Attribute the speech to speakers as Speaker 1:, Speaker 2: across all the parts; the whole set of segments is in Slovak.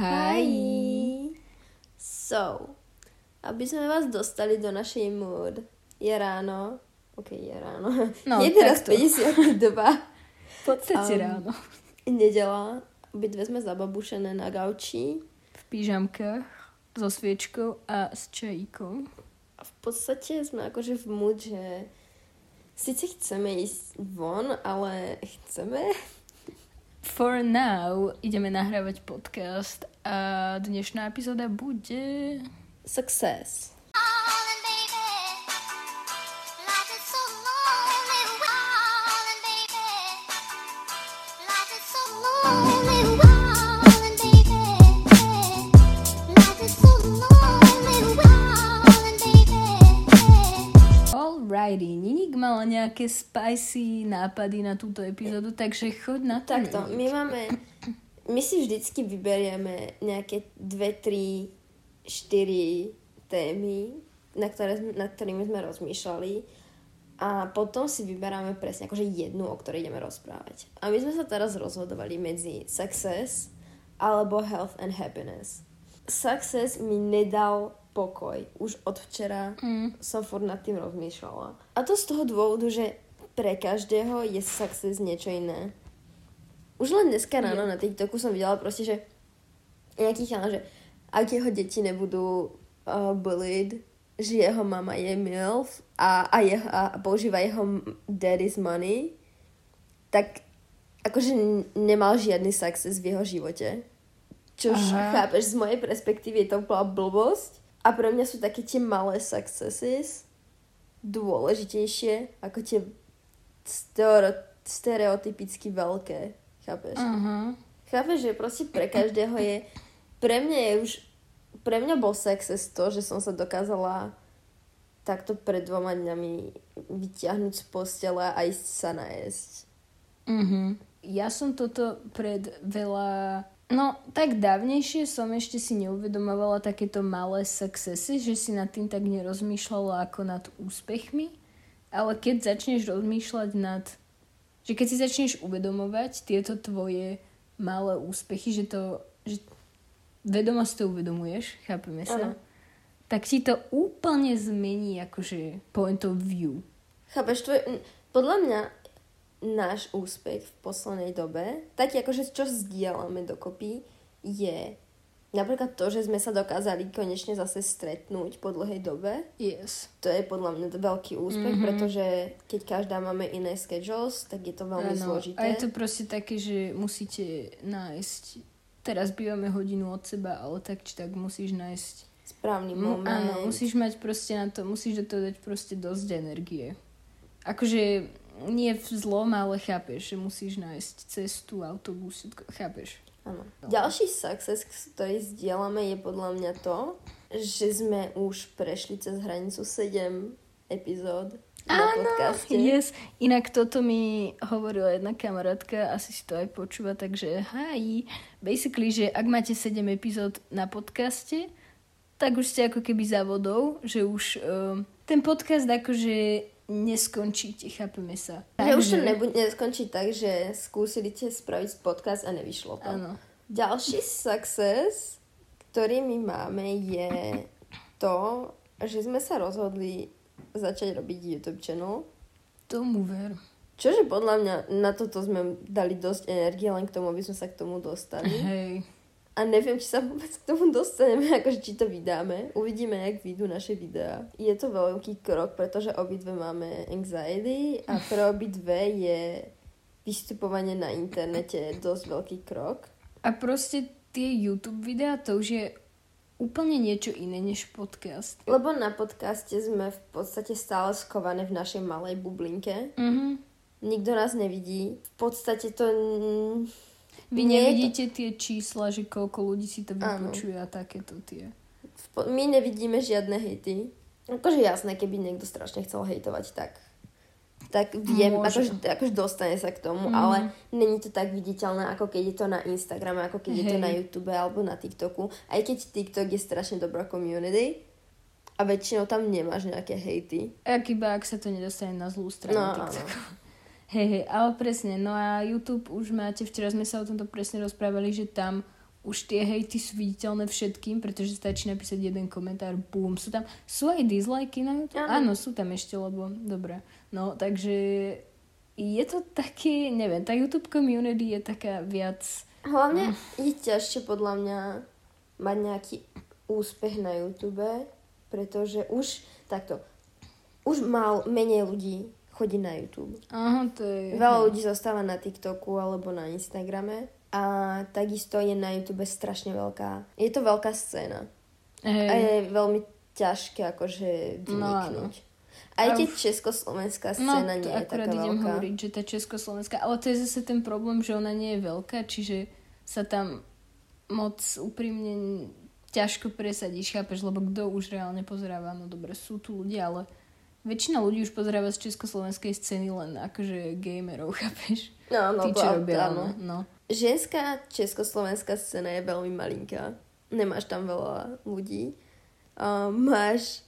Speaker 1: Hi. So, aby sme vás dostali do našej mood, je ráno, ok, je ráno,
Speaker 2: No,
Speaker 1: je teraz
Speaker 2: takto.
Speaker 1: 52,
Speaker 2: V podstate
Speaker 1: Um,
Speaker 2: ráno.
Speaker 1: nedela, obidve sme zababušené na gauči
Speaker 2: V pížamkách, so sviečkou a s čajíkom.
Speaker 1: a v podstate sme akože v mood, že síce chceme ísť von, ale chceme
Speaker 2: For now ideme nahrávať podcast a dnešná epizóda bude...
Speaker 1: success.
Speaker 2: Alrighty, Ninik mala nejaké spicy nápady na túto epizódu, takže choď na to.
Speaker 1: Takto, my máme, my si vždycky vyberieme nejaké dve, tri, štyri témy, na, ktoré, nad ktorými sme rozmýšľali a potom si vyberáme presne akože jednu, o ktorej ideme rozprávať. A my sme sa teraz rozhodovali medzi success alebo health and happiness. Success mi nedal pokoj. Už od včera
Speaker 2: Mm.
Speaker 1: som furt nad tým rozmýšľala. A to z toho dôvodu, že pre každého je success niečo iné. Už len dneska ráno na TikToku som videla proste, že nejaký chalán, že ak jeho deti nebudú uh, bullied, že jeho mama je MILF a, a, jeho, a používa jeho daddy's money, tak akože nemal žiadny success v jeho živote. Čož
Speaker 2: Aha.
Speaker 1: chápeš, z mojej perspektívy je to úplná blbosť. A pre mňa sú také tie malé successes dôležitejšie ako tie stereo, stereotypicky veľké. Chápeš?
Speaker 2: Aha.
Speaker 1: Chápeš, že proste pre každého je... Pre mňa je už... Pre mňa bol success to, že som sa dokázala takto pred dvoma dňami vyťahnuť z postele a ísť sa najesť.
Speaker 2: Mhm. Ja som toto pred veľa... No, tak dávnejšie som ešte si neuvedomovala takéto malé succesy, že si nad tým tak nerozmýšľala ako nad úspechmi. Ale keď začneš rozmýšľať nad... Že keď si začneš uvedomovať tieto tvoje malé úspechy, že to... Že vedomo si to uvedomuješ, chápeme sa?
Speaker 1: Áno.
Speaker 2: Tak ti to úplne zmení akože point of view.
Speaker 1: Chápeš, tvoj, podľa mňa náš úspech v poslednej dobe, taký akože čo zdieľame dokopy, je napríklad to, že sme sa dokázali konečne zase stretnúť po dlhej dobe.
Speaker 2: Yes.
Speaker 1: To je podľa mňa veľký úspech,
Speaker 2: Mhm.
Speaker 1: pretože keď každá máme iné schedules, tak je to veľmi
Speaker 2: Áno,
Speaker 1: zložité.
Speaker 2: A je to proste také, že musíte nájsť, teraz bývame hodinu od seba, ale tak či tak musíš nájsť,
Speaker 1: Správny
Speaker 2: mu,
Speaker 1: moment.
Speaker 2: áno, musíš mať proste na to, musíš do toho dať proste dosť energie. Akože nie v zlom, ale chápeš, že musíš nájsť cestu, autobus, všetko, chápeš?
Speaker 1: Áno. Ďalší success, ktorý zdieľame, je podľa mňa to, že sme už prešli cez hranicu 7 epizód na podcaste.
Speaker 2: Yes. Inak toto mi hovorila jedna kamarátka, asi si to aj počúva, takže hi. Basically, že ak máte 7 epizód na podcaste, tak už ste ako keby za vodou, že už um, ten podcast akože neskončíte, chápeme sa.
Speaker 1: Že už to nebude, neskončí tak, že skúsili ste spraviť podcast a nevyšlo to.
Speaker 2: Áno.
Speaker 1: Ďalší success, ktorý my máme, je to, že sme sa rozhodli začať robiť YouTube channel.
Speaker 2: Tomu ver.
Speaker 1: Čože podľa mňa na toto sme dali dosť energie, len k tomu, aby sme sa k tomu dostali.
Speaker 2: Hej.
Speaker 1: A neviem, či sa vôbec k tomu dostaneme, akože či to vydáme. Uvidíme, jak vyjdú naše videá. Je to veľký krok, pretože obidve máme anxiety a pre obidve je vystupovanie na internete dosť veľký krok.
Speaker 2: A proste tie YouTube videá, to už je úplne niečo iné než podcast.
Speaker 1: Lebo na podcaste sme v podstate stále skované v našej malej bublinke.
Speaker 2: Mhm.
Speaker 1: Nikto nás nevidí. V podstate to... n-
Speaker 2: Vy
Speaker 1: nie je to-
Speaker 2: nevidíte tie čísla, že koľko ľudí si to
Speaker 1: Áno.
Speaker 2: vypočuje a takéto tie.
Speaker 1: My nevidíme žiadne hejty. Akože jasné, keby niekto strašne chcel hejtovať, tak tak viem, akože, akože dostane sa k tomu,
Speaker 2: Mhm.
Speaker 1: ale není to tak viditeľné, ako keď je to na Instagrame, ako keď je to
Speaker 2: Hej.
Speaker 1: na YouTube alebo na TikToku. Aj keď TikTok je strašne dobrá community a väčšinou tam nemáš nejaké hejty.
Speaker 2: Ak iba, ak sa to nedostane na zlú stranu
Speaker 1: No,
Speaker 2: TikToku. Hej, hej, ale presne, no a YouTube už máte, včera sme sa o tomto presne rozprávali, že tam už tie hejty sú viditeľné všetkým, pretože stačí napísať jeden komentár, bum, sú tam, sú aj dislikey na YouTube?
Speaker 1: Áno.
Speaker 2: Áno, sú tam ešte, lebo, dobre. No, takže je to taký, neviem, tá YouTube community je taká viac,
Speaker 1: Hlavne je ťažšie podľa mňa mať nejaký úspech na YouTube, pretože už takto, už mal menej ľudí chodí na YouTube.
Speaker 2: aha, to je...
Speaker 1: Veľa ľudí zostáva na TikToku alebo na Instagrame a takisto je na YouTube strašne veľká, je to veľká scéna a
Speaker 2: Hej,
Speaker 1: je veľmi ťažké akože
Speaker 2: No
Speaker 1: vyniknúť. Aj
Speaker 2: A
Speaker 1: tie československá
Speaker 2: No,
Speaker 1: scéna
Speaker 2: to
Speaker 1: nie je taká
Speaker 2: idem
Speaker 1: veľká.
Speaker 2: hovoriť, že tá československá, ale to je zase ten problém, že ona nie je veľká, čiže sa tam moc úprimne ťažko presadíš, chápeš, lebo kto už reálne pozeráva, no dobre, sú tu ľudia, ale väčšina ľudí už pozeráva z československej scény len akože gamerov, chápeš?
Speaker 1: No, no,
Speaker 2: Tí, čo robia, áno. no.
Speaker 1: Ženská československá scéna je veľmi malinká. Nemáš tam veľa ľudí. Uh, máš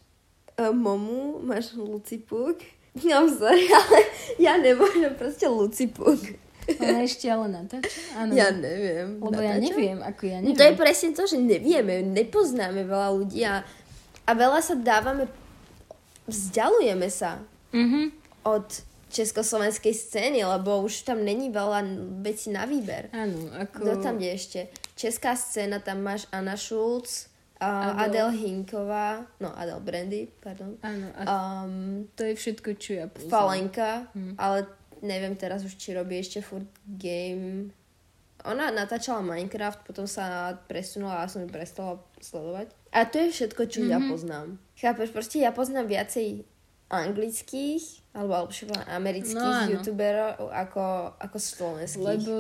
Speaker 1: uh, Momu, máš Lucipuk. No, sorry, ale ja nemôžem proste Lucipuk.
Speaker 2: Ona ešte ale natáča? Áno.
Speaker 1: Ja neviem.
Speaker 2: Lebo ja
Speaker 1: Natáča?
Speaker 2: neviem, ako ja
Speaker 1: No
Speaker 2: neviem.
Speaker 1: to je presne to, že nevieme, nepoznáme veľa ľudí a, a veľa sa dávame, vzdialujeme sa
Speaker 2: Mhm.
Speaker 1: od československej scény, lebo už tam není veľa vecí na výber.
Speaker 2: Áno, ako...
Speaker 1: Kto tam je ešte? Česká scéna, tam máš Anna Schulz,
Speaker 2: Adele.
Speaker 1: Adel Hinková, no Adel Brandy, pardon.
Speaker 2: Áno,
Speaker 1: Um,
Speaker 2: to je všetko, čo ja poznám.
Speaker 1: Falenka,
Speaker 2: Hm.
Speaker 1: ale neviem teraz už, či robí ešte furt game. Ona natáčala Minecraft, potom sa presunula a som ju prestala sledovať. A to je všetko, čo ja
Speaker 2: Mhm.
Speaker 1: poznám. Chápeš, proste ja poznám viacej anglických, alebo, alebo amerických
Speaker 2: No áno.
Speaker 1: youtuberov ako, ako slovenských.
Speaker 2: Lebo,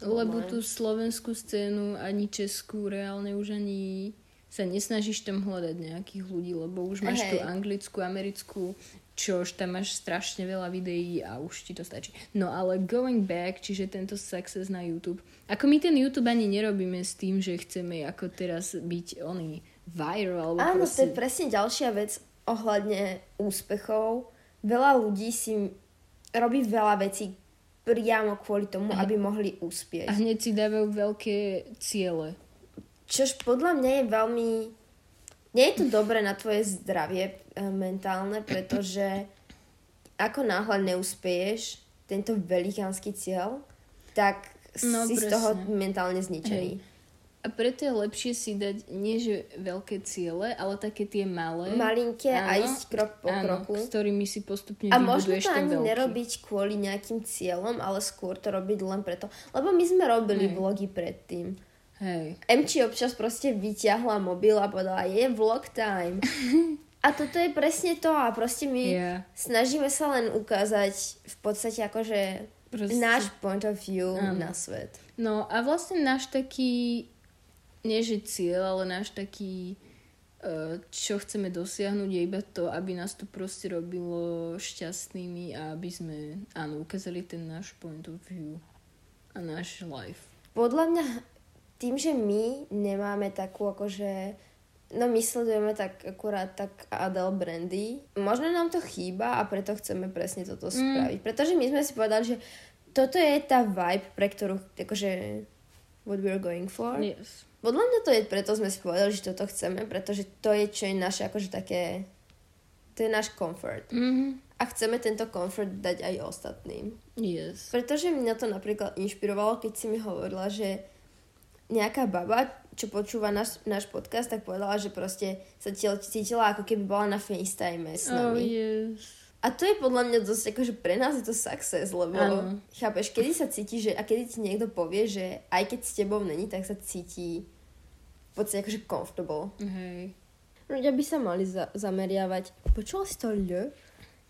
Speaker 2: lebo tú slovenskú scénu ani českú reálne už ani sa nesnažíš tam hľadať nejakých ľudí, lebo už máš
Speaker 1: Hej.
Speaker 2: tú anglickú, americkú, čož tam máš strašne veľa videí a už ti to stačí. No ale going back, čiže tento success na YouTube. Ako my ten YouTube ani nerobíme s tým, že chceme ako teraz byť oný viral, alebo
Speaker 1: Áno, to
Speaker 2: proste...
Speaker 1: je presne ďalšia vec ohľadne úspechov. Veľa ľudí si robí veľa vecí priamo kvôli tomu, aby mohli uspieť.
Speaker 2: A hneď si dávajú veľké ciele.
Speaker 1: Čož podľa mňa je veľmi... Nie je to dobré na tvoje zdravie e, mentálne, pretože ako náhle neúspieš tento velikánsky cieľ, tak
Speaker 2: No,
Speaker 1: si z
Speaker 2: presne.
Speaker 1: toho mentálne zničený.
Speaker 2: Hej. A preto je lepšie si dať nie že veľké ciele, ale také tie malé.
Speaker 1: Malinké a
Speaker 2: Áno,
Speaker 1: ísť krok po
Speaker 2: áno,
Speaker 1: kroku.
Speaker 2: s ktorými si postupne
Speaker 1: A možno to ani
Speaker 2: veľký.
Speaker 1: nerobiť kvôli nejakým cieľom, ale skôr to robiť len preto. Lebo my sme robili
Speaker 2: Hej.
Speaker 1: vlogy predtým.
Speaker 2: Hej.
Speaker 1: Emči občas proste vyťahla mobil a povedala, je vlog time. A toto je presne to a proste my
Speaker 2: Yeah.
Speaker 1: snažíme sa len ukázať v podstate akože
Speaker 2: Proste.
Speaker 1: náš point of view
Speaker 2: Áno.
Speaker 1: na svet.
Speaker 2: No a vlastne náš taký, nie že cieľ, ale náš taký, eh, čo chceme dosiahnuť je iba to, aby nás to proste robilo šťastnými a aby sme, áno, ukázali ten náš point of view a náš life.
Speaker 1: Podľa mňa tým, že my nemáme takú akože No my sledujeme tak akurát tak Adele Brandy. Možno nám to chýba a preto chceme presne toto
Speaker 2: Mm.
Speaker 1: spraviť. Pretože my sme si povedali, že toto je tá vibe, pre ktorú akože what we're going for.
Speaker 2: Yes.
Speaker 1: Podľa mňa to je preto sme si povedali, že toto chceme, pretože to je čo je naše akože také to je náš comfort.
Speaker 2: Mhm.
Speaker 1: A chceme tento comfort dať aj ostatným.
Speaker 2: Yes.
Speaker 1: Pretože mňa to napríklad inšpirovalo, keď si mi hovorila, že nejaká baba, čo počúva náš, náš podcast, tak povedala, že proste sa cítila ako keby bola na FaceTime s
Speaker 2: Oh,
Speaker 1: nami.
Speaker 2: yes.
Speaker 1: A to je podľa mňa dosť, akože pre nás je to success, lebo
Speaker 2: Áno.
Speaker 1: chápeš, kedy sa cíti, že, a kedy ti niekto povie, že aj keď s tebou není, tak sa cíti v podstate akože comfortable.
Speaker 2: Hej.
Speaker 1: Ľudia by sa mali za- zameriavať. Počula si to ľ?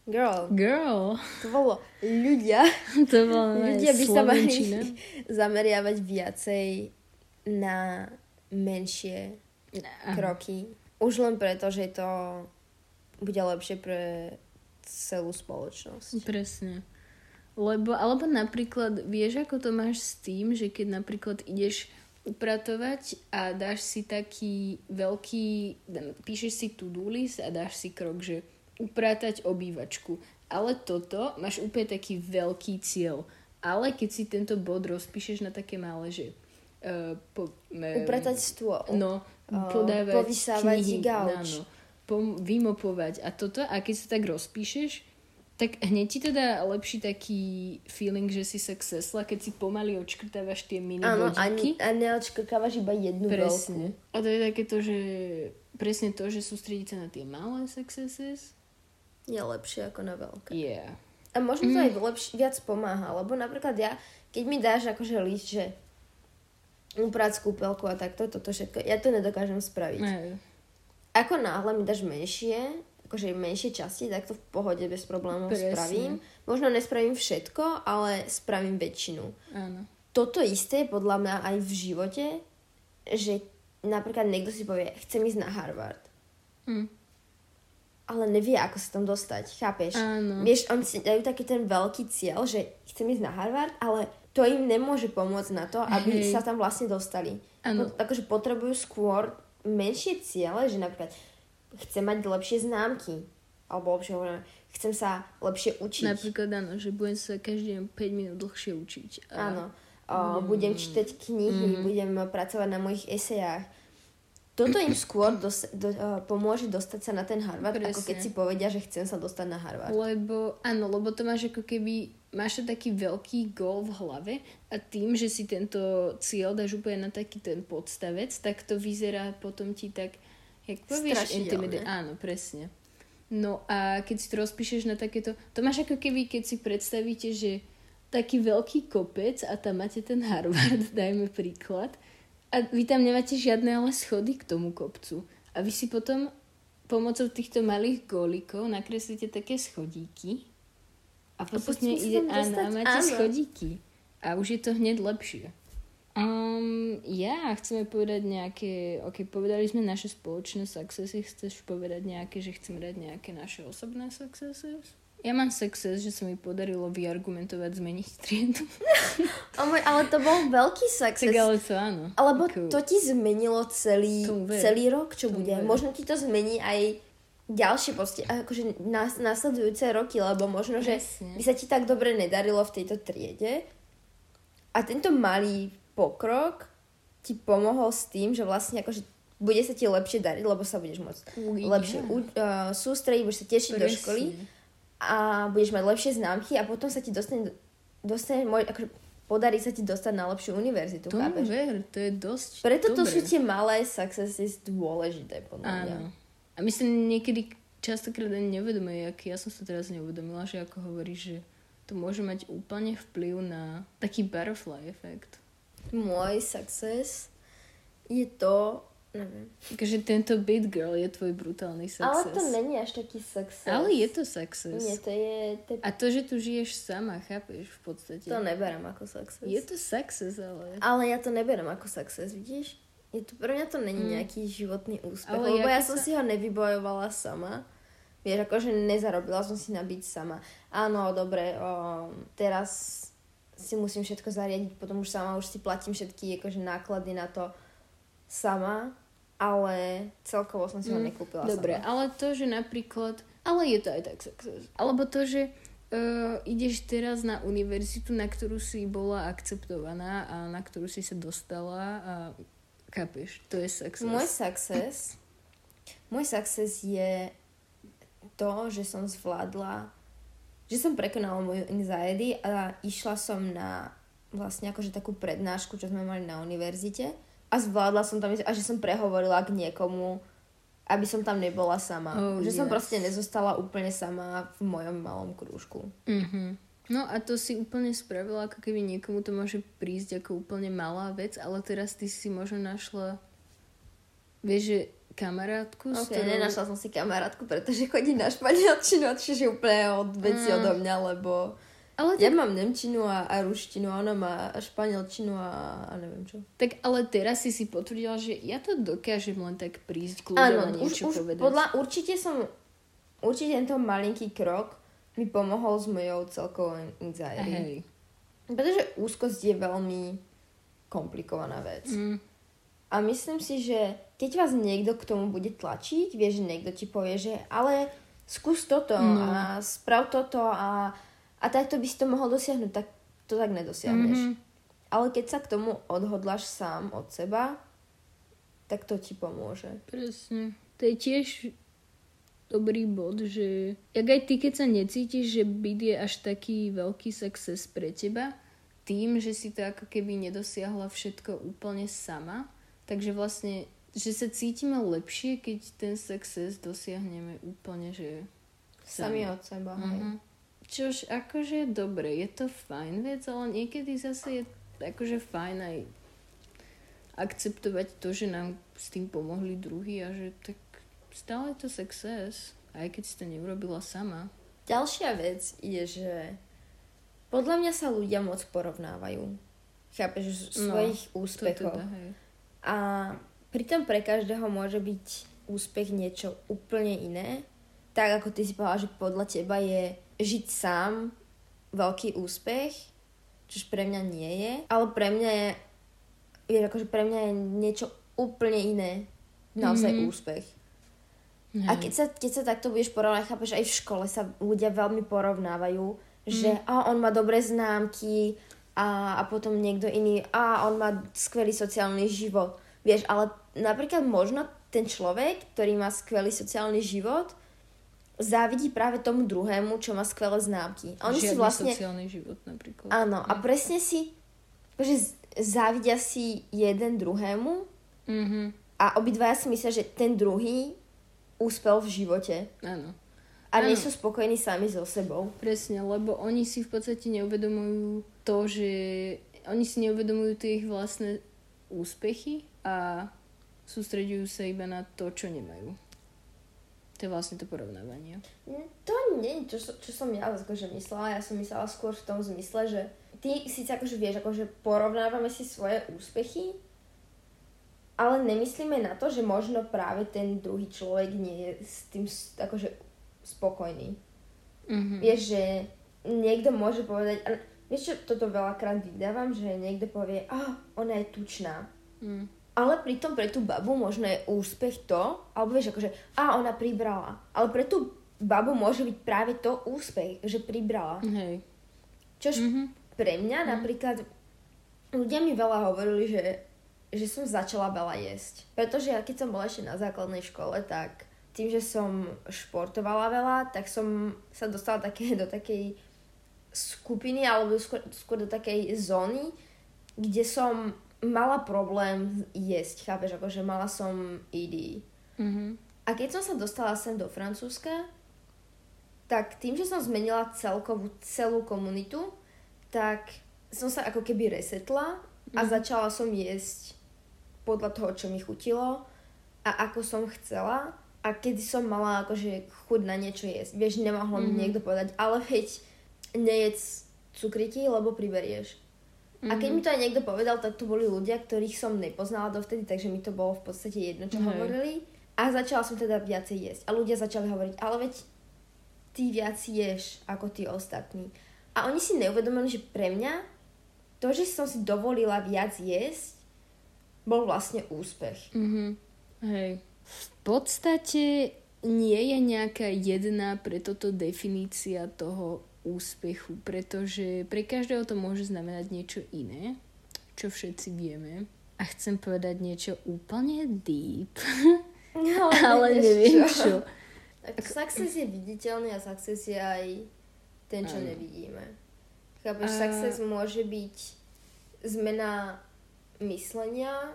Speaker 1: Girl,
Speaker 2: Girl.
Speaker 1: to bolo ľudia.
Speaker 2: to bola
Speaker 1: Ľudia by sa mali zameriavať viacej na menšie
Speaker 2: Aha.
Speaker 1: kroky. Už len preto, že to bude lepšie pre celú spoločnosť.
Speaker 2: Presne. Lebo, alebo napríklad, vieš, ako to máš s tým, že keď napríklad ideš upratovať a dáš si taký veľký, píšeš si to-do list a dáš si krok, že upratať obývačku. Ale toto máš úplne taký veľký cieľ. Ale keď si tento bod rozpíšeš na také malé, že uh, po, um,
Speaker 1: Upratať stôl.
Speaker 2: No,
Speaker 1: Uh,
Speaker 2: podávať
Speaker 1: povysávať
Speaker 2: knihy,
Speaker 1: gauč.
Speaker 2: áno, vymopovať a toto, a keď sa tak rozpíšeš, tak hneď ti to dá lepší taký feeling, že si successla, keď si pomaly odškrtávaš tie mini
Speaker 1: Áno, a,
Speaker 2: bodíky.
Speaker 1: a neodškrkávaš iba jednu
Speaker 2: Presne.
Speaker 1: veľkú.
Speaker 2: A to je také to, že presne to, že sústrediť sa na tie malé successes.
Speaker 1: Je lepšie ako na veľké.
Speaker 2: Yeah.
Speaker 1: A možno
Speaker 2: Mm.
Speaker 1: to aj lepš- viac pomáha, lebo napríklad ja, keď mi dáš akože list, že uprať kúpelku a takto, toto všetko, ja to nedokážem spraviť.
Speaker 2: Ne.
Speaker 1: Ako náhle mi dáš menšie, akože menšie časti, tak to v pohode bez problémov
Speaker 2: Presne.
Speaker 1: spravím. Možno nespravím všetko, ale spravím väčšinu.
Speaker 2: Áno.
Speaker 1: Toto isté je podľa mňa aj v živote, že napríklad niekto si povie, chcem ísť na Harvard.
Speaker 2: Hm.
Speaker 1: ale nevie, ako sa tam dostať, chápeš?
Speaker 2: Áno.
Speaker 1: Vieš, oni si dajú taký ten veľký cieľ, že chcem ísť na Harvard, ale to im nemôže pomôcť na to, aby
Speaker 2: Hej.
Speaker 1: sa tam vlastne dostali.
Speaker 2: Áno.
Speaker 1: Po, akože potrebujú skôr menšie ciele, že napríklad chcem mať lepšie známky, alebo lepšie hovorím, chcem sa lepšie učiť.
Speaker 2: Napríklad áno, že budem sa každý deň 5 minút dlhšie učiť. A
Speaker 1: Áno. O, budem čítať knihy, budem pracovať na mojich esejách. Toto im skôr dos- do, uh, pomôže dostať sa na ten Harvard, ako keď
Speaker 2: Presne.
Speaker 1: si povedia, že chcem sa dostať na Harvard.
Speaker 2: Lebo, áno, lebo to máš ako keby, máš to taký veľký gól v hlave a tým, že si tento cieľ dáš úplne na taký ten podstavec, tak to vyzerá potom ti tak, jak povieš, intimidate. Áno, presne. No a keď si to rozpíšeš na takéto, to máš ako keby, keď si predstavíte, že taký veľký kopec a tam máte ten Harvard, dajme príklad, a vy tam nemáte žiadne ale schody k tomu kopcu. A vy si potom pomocou týchto malých gólikov nakreslíte také schodíky a postupne ide, áno, a máte
Speaker 1: áno.
Speaker 2: schodíky. A už je to hneď lepšie. Um, ja, chceme povedať nejaké, ok, povedali sme naše spoločné successy, chceš povedať nejaké, že chceme dať nejaké naše osobné successes? Ja mám success, že sa mi podarilo vyargumentovať zmeniť triedu.
Speaker 1: Oh môj, ale to bol veľký success.
Speaker 2: tak ale to áno.
Speaker 1: Alebo
Speaker 2: Ako-
Speaker 1: to ti zmenilo celý, celý rok, čo
Speaker 2: Tomu
Speaker 1: bude.
Speaker 2: ver.
Speaker 1: Možno ti to zmení aj ďalšie proste, akože nás, následujúce roky, lebo možno, že
Speaker 2: Presne.
Speaker 1: by sa ti tak dobre nedarilo v tejto triede. A tento malý pokrok ti pomohol s tým, že vlastne akože bude sa ti lepšie dariť, lebo sa budeš môcť
Speaker 2: Ú,
Speaker 1: lepšie
Speaker 2: ja.
Speaker 1: u- uh, sústrediť, budeš sa tešiť do
Speaker 2: Presne.
Speaker 1: školy a budeš mať lepšie známky a potom sa ti dostane, dostane môj, akože podarí sa ti dostať na lepšiu univerzitu,
Speaker 2: Tomu
Speaker 1: chápeš?
Speaker 2: ver, to je dosť
Speaker 1: Preto to
Speaker 2: dobré.
Speaker 1: sú tie malé successes dôležité, podľa mňa.
Speaker 2: Áno. A myslím, niekedy častokrát ani nevedomuje, aký ja som sa teraz neuvedomila, že ako hovoríš, že to môže mať úplne vplyv na taký butterfly efekt.
Speaker 1: Môj success je to, neviem.
Speaker 2: Takže tento Beat Girl je tvoj brutálny
Speaker 1: Ale
Speaker 2: success.
Speaker 1: to není až taký success.
Speaker 2: Ale je to success.
Speaker 1: Nie, to je, to,
Speaker 2: A to, že tu žiješ sama, chápeš v podstate.
Speaker 1: to neberem ako success.
Speaker 2: Je to success, ale...
Speaker 1: Ale ja to neberem ako success, vidíš? Je to, pre mňa to není
Speaker 2: Mm.
Speaker 1: nejaký životný úspech,
Speaker 2: Ale
Speaker 1: lebo ja
Speaker 2: sa-
Speaker 1: som si ho nevybojovala sama. Vieš, akože nezarobila som si na byť sama. Áno, dobre, o, teraz si musím všetko zariadiť, potom už sama, už si platím všetky akože náklady na to sama, ale celkovo som si ho nekúpila
Speaker 2: Mm, Dobre,
Speaker 1: sama.
Speaker 2: ale to, že napríklad... Ale je to aj tak success. Alebo to, že uh, ideš teraz na univerzitu, na ktorú si bola akceptovaná a na ktorú si sa dostala a chápeš, to je success.
Speaker 1: Môj success, môj success je to, že som zvládla, že som prekonala moju anxiety a išla som na vlastne akože takú prednášku, čo sme mali na univerzite a zvládla som tam, a že som prehovorila k niekomu, aby som tam nebola sama.
Speaker 2: Oh,
Speaker 1: že som
Speaker 2: yes.
Speaker 1: proste nezostala úplne sama v mojom malom krúžku.
Speaker 2: Mhm. No a to si úplne spravila, ako keby niekomu to môže prísť ako úplne malá vec, ale teraz ty si možno našla, vieš, že kamarátku,
Speaker 1: Ok,
Speaker 2: ktorou...
Speaker 1: nenašla som si kamarátku, pretože chodí na španielčinu čiže úplne od veci
Speaker 2: Mm.
Speaker 1: odo mňa, lebo
Speaker 2: Ale
Speaker 1: ja
Speaker 2: tak,
Speaker 1: mám nemčinu a, a ruštinu a ona má španielčinu a, a neviem čo.
Speaker 2: tak ale teraz si si potvrdila, že ja to dokážem len tak prísť kľudom a
Speaker 1: Áno, už,
Speaker 2: niečo
Speaker 1: už
Speaker 2: povedať.
Speaker 1: podľa, určite som, určite tento malinký krok mi pomohol s mojou celkovou anxiety.
Speaker 2: Hej.
Speaker 1: Pretože úzkosť je veľmi komplikovaná vec.
Speaker 2: Mm.
Speaker 1: A myslím si, že keď vás niekto k tomu bude tlačiť, vieš, že niekto ti povie, že ale skús toto
Speaker 2: No.
Speaker 1: a sprav toto a, a takto by si to mohol dosiahnuť, tak to tak nedosiahneš.
Speaker 2: Mhm.
Speaker 1: Ale keď sa k tomu odhodláš sám od seba, tak to ti pomôže.
Speaker 2: Presne. To je tiež dobrý bod, že jak aj ty, keď sa necítiš, že byt je až taký veľký success pre teba, tým, že si to ako keby nedosiahla všetko úplne sama, takže vlastne, že sa cítime lepšie, keď ten success dosiahneme úplne, že
Speaker 1: Sami od seba.
Speaker 2: Mhm. Čož akože dobre, je to fajn vec, ale niekedy zase je akože fajn aj akceptovať to, že nám s tým pomohli druhý a že tak stále je to success, aj keď si to neurobila sama.
Speaker 1: Ďalšia vec je, že podľa mňa sa ľudia moc porovnávajú. Chápeš,
Speaker 2: No,
Speaker 1: svojich úspechov.
Speaker 2: teda, hej.
Speaker 1: A pritom pre každého môže byť úspech niečo úplne iné. Tak ako ty si povedala, že podľa teba je žiť sám veľký úspech, čož pre mňa nie je. Ale pre mňa je, vieš, akože pre mňa je niečo úplne iné. Naozaj
Speaker 2: Mhm.
Speaker 1: úspech. A keď sa, keď sa takto budeš porovnať, chápeš, aj v škole sa ľudia veľmi porovnávajú, že a on má dobré známky a, a potom niekto iný, a on má skvelý sociálny život. Vieš, ale napríklad možno ten človek, ktorý má skvelý sociálny život, závidí práve tomu druhému, čo má skvelé známky. A oni si
Speaker 2: Žiadny
Speaker 1: vlastne...
Speaker 2: sociálny život napríklad.
Speaker 1: Áno, a presne si, že závidia si jeden druhému
Speaker 2: Mhm.
Speaker 1: a obidvaja si myslia, že ten druhý úspel v živote.
Speaker 2: Áno.
Speaker 1: A nie sú spokojní sami so sebou.
Speaker 2: Presne, lebo oni si v podstate neuvedomujú to, že oni si neuvedomujú tie ich vlastné úspechy a sústreďujú sa iba na to, čo nemajú. To je vlastne to porovnávanie.
Speaker 1: Mm, To nie je, čo, som- čo som ja akože myslela. Ja som myslela skôr v tom zmysle, že ty síce akože vieš, akože porovnávame si svoje úspechy, ale nemyslíme na to, že možno práve ten druhý človek nie je s tým akože spokojný.
Speaker 2: Mhm.
Speaker 1: Vieš, že niekto môže povedať, a vieš čo, toto veľakrát vydávam, že niekto povie, a ona je tučná.
Speaker 2: Mm.
Speaker 1: Ale pritom pre tú babu možno je úspech to, alebo vieš, akože, a ona pribrala. Ale pre tú babu môže byť práve to úspech, že pribrala.
Speaker 2: Hej.
Speaker 1: Čož
Speaker 2: Mhm.
Speaker 1: pre mňa napríklad, ľudia mi veľa hovorili, že, že som začala veľa jesť. Pretože ja keď som bola ešte na základnej škole, tak tým, že som športovala veľa, tak som sa dostala také, do takej skupiny, alebo skôr, skôr do takej zóny, kde som mala problém jesť, chápeš, akože mala som ED.
Speaker 2: Mhm.
Speaker 1: A keď som sa dostala sem do Francúzska, tak tým, že som zmenila celkovú celú komunitu, tak som sa ako keby resetla a začala som jesť podľa toho, čo mi chutilo a ako som chcela a kedy som mala akože chuť na niečo jesť. Vieš, nemohol mi niekto povedať, ale veď nejedz cukriky, lebo priberieš. A keď mi to aj niekto povedal, tak to boli ľudia, ktorých som nepoznala dovtedy, takže mi to bolo v podstate jedno, čo
Speaker 2: Hej.
Speaker 1: hovorili. A začala som teda viacej jesť. A ľudia začali hovoriť, ale veď ty viac ješ ako tí ostatní. A oni si neuvedomili, že pre mňa to, že som si dovolila viac jesť, bol vlastne úspech.
Speaker 2: Mhm. Hej. V podstate nie je nejaká jedna pre toto definícia toho úspechu, pretože pre každého to môže znamenať niečo iné, čo všetci vieme. A chcem povedať niečo úplne deep, ale
Speaker 1: vieš
Speaker 2: neviem čo.
Speaker 1: Tak success je viditeľný a success je aj ten, čo
Speaker 2: Áno.
Speaker 1: nevidíme. Chápeš,
Speaker 2: A-
Speaker 1: success môže byť zmena myslenia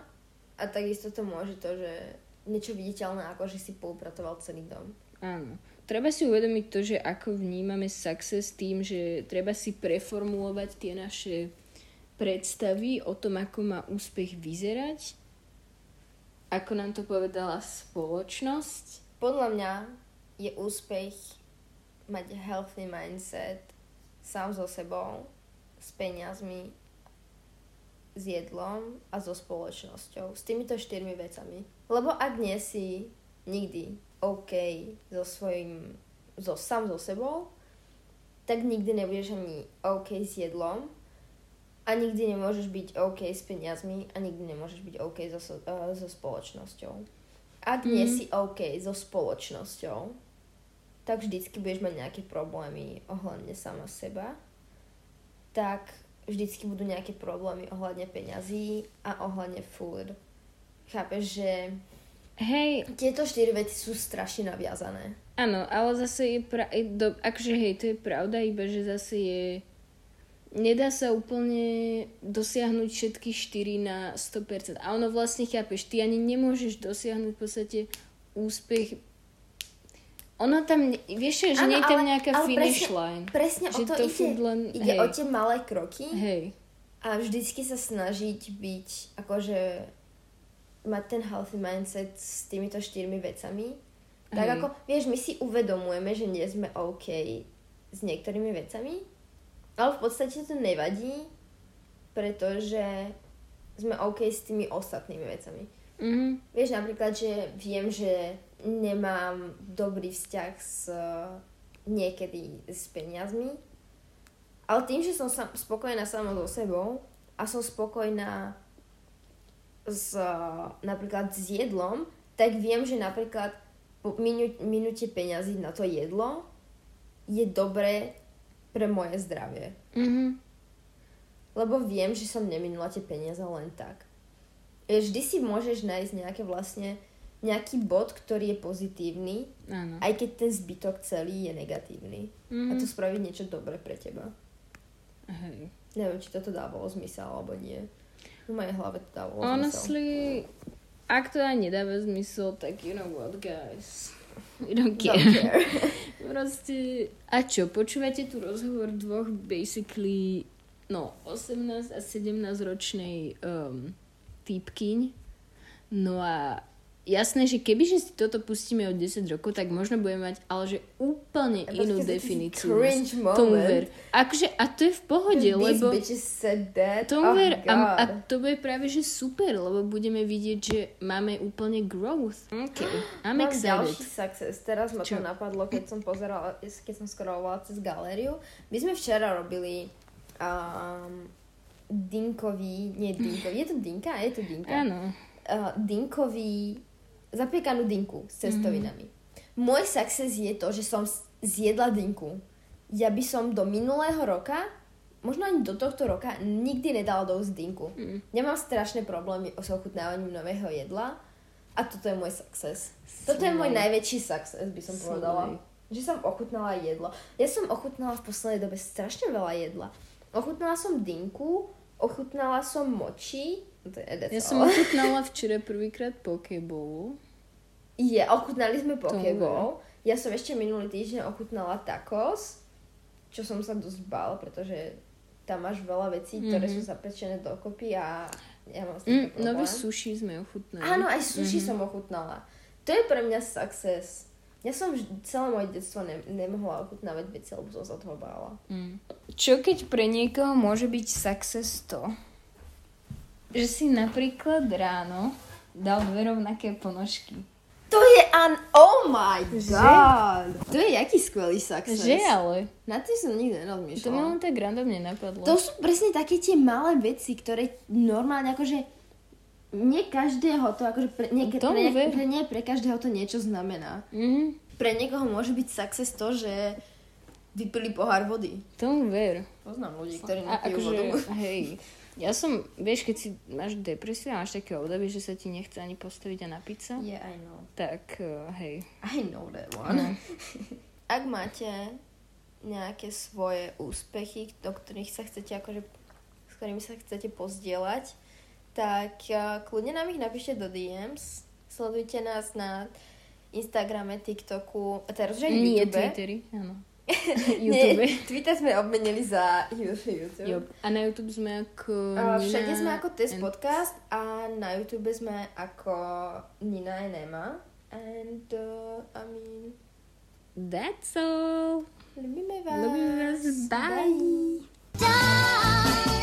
Speaker 1: a takisto to môže to, že niečo viditeľné, ako že si poupratoval celý dom.
Speaker 2: Áno. Treba si uvedomiť to, že ako vnímame success tým, že treba si preformulovať tie naše predstavy o tom, ako má úspech vyzerať. Ako nám to povedala spoločnosť.
Speaker 1: Podľa mňa je úspech mať healthy mindset sám so sebou, s peniazmi, s jedlom a so spoločnosťou. S týmito štyrmi vecami. Lebo ak nie si nikdy OK so svojím, so, sám so sebou, tak nikdy nebudeš ani OK s jedlom a nikdy nemôžeš byť OK s peniazmi a nikdy nemôžeš byť OK so, uh, so spoločnosťou. Ak nie
Speaker 2: Mm.
Speaker 1: si OK so spoločnosťou, tak vždycky budeš mať nejaké problémy ohľadne sama seba. Tak vždycky budú nejaké problémy ohľadne peňazí a ohľadne food. Chápeš, že
Speaker 2: Hej,
Speaker 1: tieto štyri veci sú strašne naviazané.
Speaker 2: áno, ale zase je pra... do... akože hej, to je pravda, iba že zase je... Nedá sa úplne dosiahnuť všetky štyri na 100%. A ono vlastne chápeš, ty ani nemôžeš dosiahnuť v podstate úspech ono tam, vieš, že
Speaker 1: Áno,
Speaker 2: nie je tam
Speaker 1: ale-
Speaker 2: nejaká
Speaker 1: ale
Speaker 2: finish
Speaker 1: presne-
Speaker 2: line.
Speaker 1: Presne
Speaker 2: Že
Speaker 1: o to,
Speaker 2: to
Speaker 1: ide.
Speaker 2: len-
Speaker 1: ide
Speaker 2: hej.
Speaker 1: o tie malé kroky
Speaker 2: Hej.
Speaker 1: a vždycky sa snažiť byť, akože mať ten healthy mindset s týmito štyrmi vecami. Tak
Speaker 2: Hej.
Speaker 1: ako, vieš, my si uvedomujeme, že nie sme OK s niektorými vecami, ale v podstate to nevadí, pretože sme OK s tými ostatnými vecami.
Speaker 2: Mhm.
Speaker 1: Vieš napríklad, že viem, že nemám dobrý vzťah s niekedy s peniazmi, ale tým, že som sam, spokojná sama so sebou a som spokojná s, napríklad s jedlom, tak viem, že napríklad po minu, minúte peňazí na to jedlo je dobré pre moje zdravie.
Speaker 2: Mhm.
Speaker 1: Lebo viem, že som neminula tie peniaze len tak. Vieš, Vždy si môžeš nájsť nejaké vlastne nejaký bod, ktorý je pozitívny,
Speaker 2: Áno.
Speaker 1: aj keď ten zbytok celý je negatívny.
Speaker 2: Mhm.
Speaker 1: A to spraviť niečo dobré pre teba.
Speaker 2: Hej.
Speaker 1: Neviem, či toto dávalo zmysel alebo nie. V mojej hlave to dávalo zmysel.
Speaker 2: Honestly, ak to aj nedáva zmysel, tak you know what, guys. We don't care.
Speaker 1: Don't care.
Speaker 2: Proste... A čo, počúvate tu rozhovor dvoch basically, no, 18 a 17 ročnej um, týpkyň. No a jasné, že keby že si toto pustíme od 10 rokov, tak možno budeme mať, ale že úplne
Speaker 1: A
Speaker 2: inú
Speaker 1: taký
Speaker 2: definíciu.
Speaker 1: cringe
Speaker 2: Tomu ver. Akože, a to je v pohode,
Speaker 1: These
Speaker 2: lebo... Tomu
Speaker 1: oh
Speaker 2: ver, a, a
Speaker 1: God.
Speaker 2: to bude práve že super, lebo budeme vidieť, že máme úplne growth. OK, I'm
Speaker 1: Mám
Speaker 2: excited.
Speaker 1: ďalší success. Teraz ma
Speaker 2: Čo?
Speaker 1: to napadlo, keď som pozerala, keď som scrollovala cez galériu. My sme včera robili um, dinkový, nie dinkový, je to dinka? Je to dinka.
Speaker 2: Áno.
Speaker 1: Uh, dinkový, zapiekanú dinku s cestovinami. Môj success je to, že som zjedla dinku. Ja by som do minulého roka, možno ani do tohto roka, nikdy nedala do úst dinku.
Speaker 2: Mm.
Speaker 1: Ja mám strašné problémy s ochutnávaním nového jedla a toto je môj success. Toto je môj najväčší success, by som povedala.
Speaker 2: Slay.
Speaker 1: Že som ochutnala jedlo. Ja som ochutnala v poslednej dobe strašne veľa jedla. Ochutnala som dinku, ochutnala som moči, to je
Speaker 2: Ja som ochutnala včera prvýkrát pokeball.
Speaker 1: Je, ochutnali sme
Speaker 2: To
Speaker 1: Pokéball. Ja som ešte minulý týždeň ochutnala tacos, čo som sa dosť bál, pretože tam máš veľa vecí, ktoré
Speaker 2: Mhm.
Speaker 1: sú zapečené dokopy a ja mám s
Speaker 2: Mm,
Speaker 1: problém.
Speaker 2: nový sushi sme ochutnali.
Speaker 1: Áno, aj sushi
Speaker 2: Mhm.
Speaker 1: som ochutnala. To je pre mňa success. Ja som celé moje detstvo ne- nemohla ochutnávať veci, lebo som sa toho bála.
Speaker 2: Mm. Čo keď pre niekoho môže byť success to, že si napríklad ráno dal dve rovnaké ponožky.
Speaker 1: To je an... Oh my
Speaker 2: Že?
Speaker 1: god! To je jaký skvelý success.
Speaker 2: Že ale?
Speaker 1: Na tým som nikdy
Speaker 2: To mi
Speaker 1: nerozmýšľala.
Speaker 2: len tak randomne napadlo.
Speaker 1: To sú presne také tie malé veci, ktoré normálne akože nie každého to akože pre, nie, pre,
Speaker 2: Tomu
Speaker 1: pre,
Speaker 2: ver.
Speaker 1: pre, nie pre každého to niečo znamená.
Speaker 2: Mhm,
Speaker 1: Pre niekoho môže byť success to, že vypili pohár vody.
Speaker 2: tomu ver.
Speaker 1: Poznám ľudí, ktorí nepijú
Speaker 2: akože,
Speaker 1: vodu.
Speaker 2: hej, ja som, vieš, keď si máš depresiu a máš také obdobie, že sa ti nechce ani postaviť a napiť sa,
Speaker 1: Yeah, I know.
Speaker 2: tak uh, hej.
Speaker 1: I know that one.
Speaker 2: No.
Speaker 1: Ak máte nejaké svoje úspechy, do ktorých sa chcete akože, s ktorými sa chcete pozdieľať, tak uh, kľudne nám ich napíšte do DMs. Sledujte nás na Instagrame, TikToku, teraz aj
Speaker 2: Nie
Speaker 1: YouTube.
Speaker 2: Twittery, áno.
Speaker 1: Nie,
Speaker 2: YouTube.
Speaker 1: Twitter sme obmenili za YouTube.
Speaker 2: Jo. A na YouTube sme ako Nina
Speaker 1: všade sme ako Test
Speaker 2: and-
Speaker 1: Podcast a na YouTube sme ako Nina and Emma. And uh, I mean,
Speaker 2: That's all.
Speaker 1: ľubíme vás.
Speaker 2: Ľubíme vás. Bye.
Speaker 1: Bye.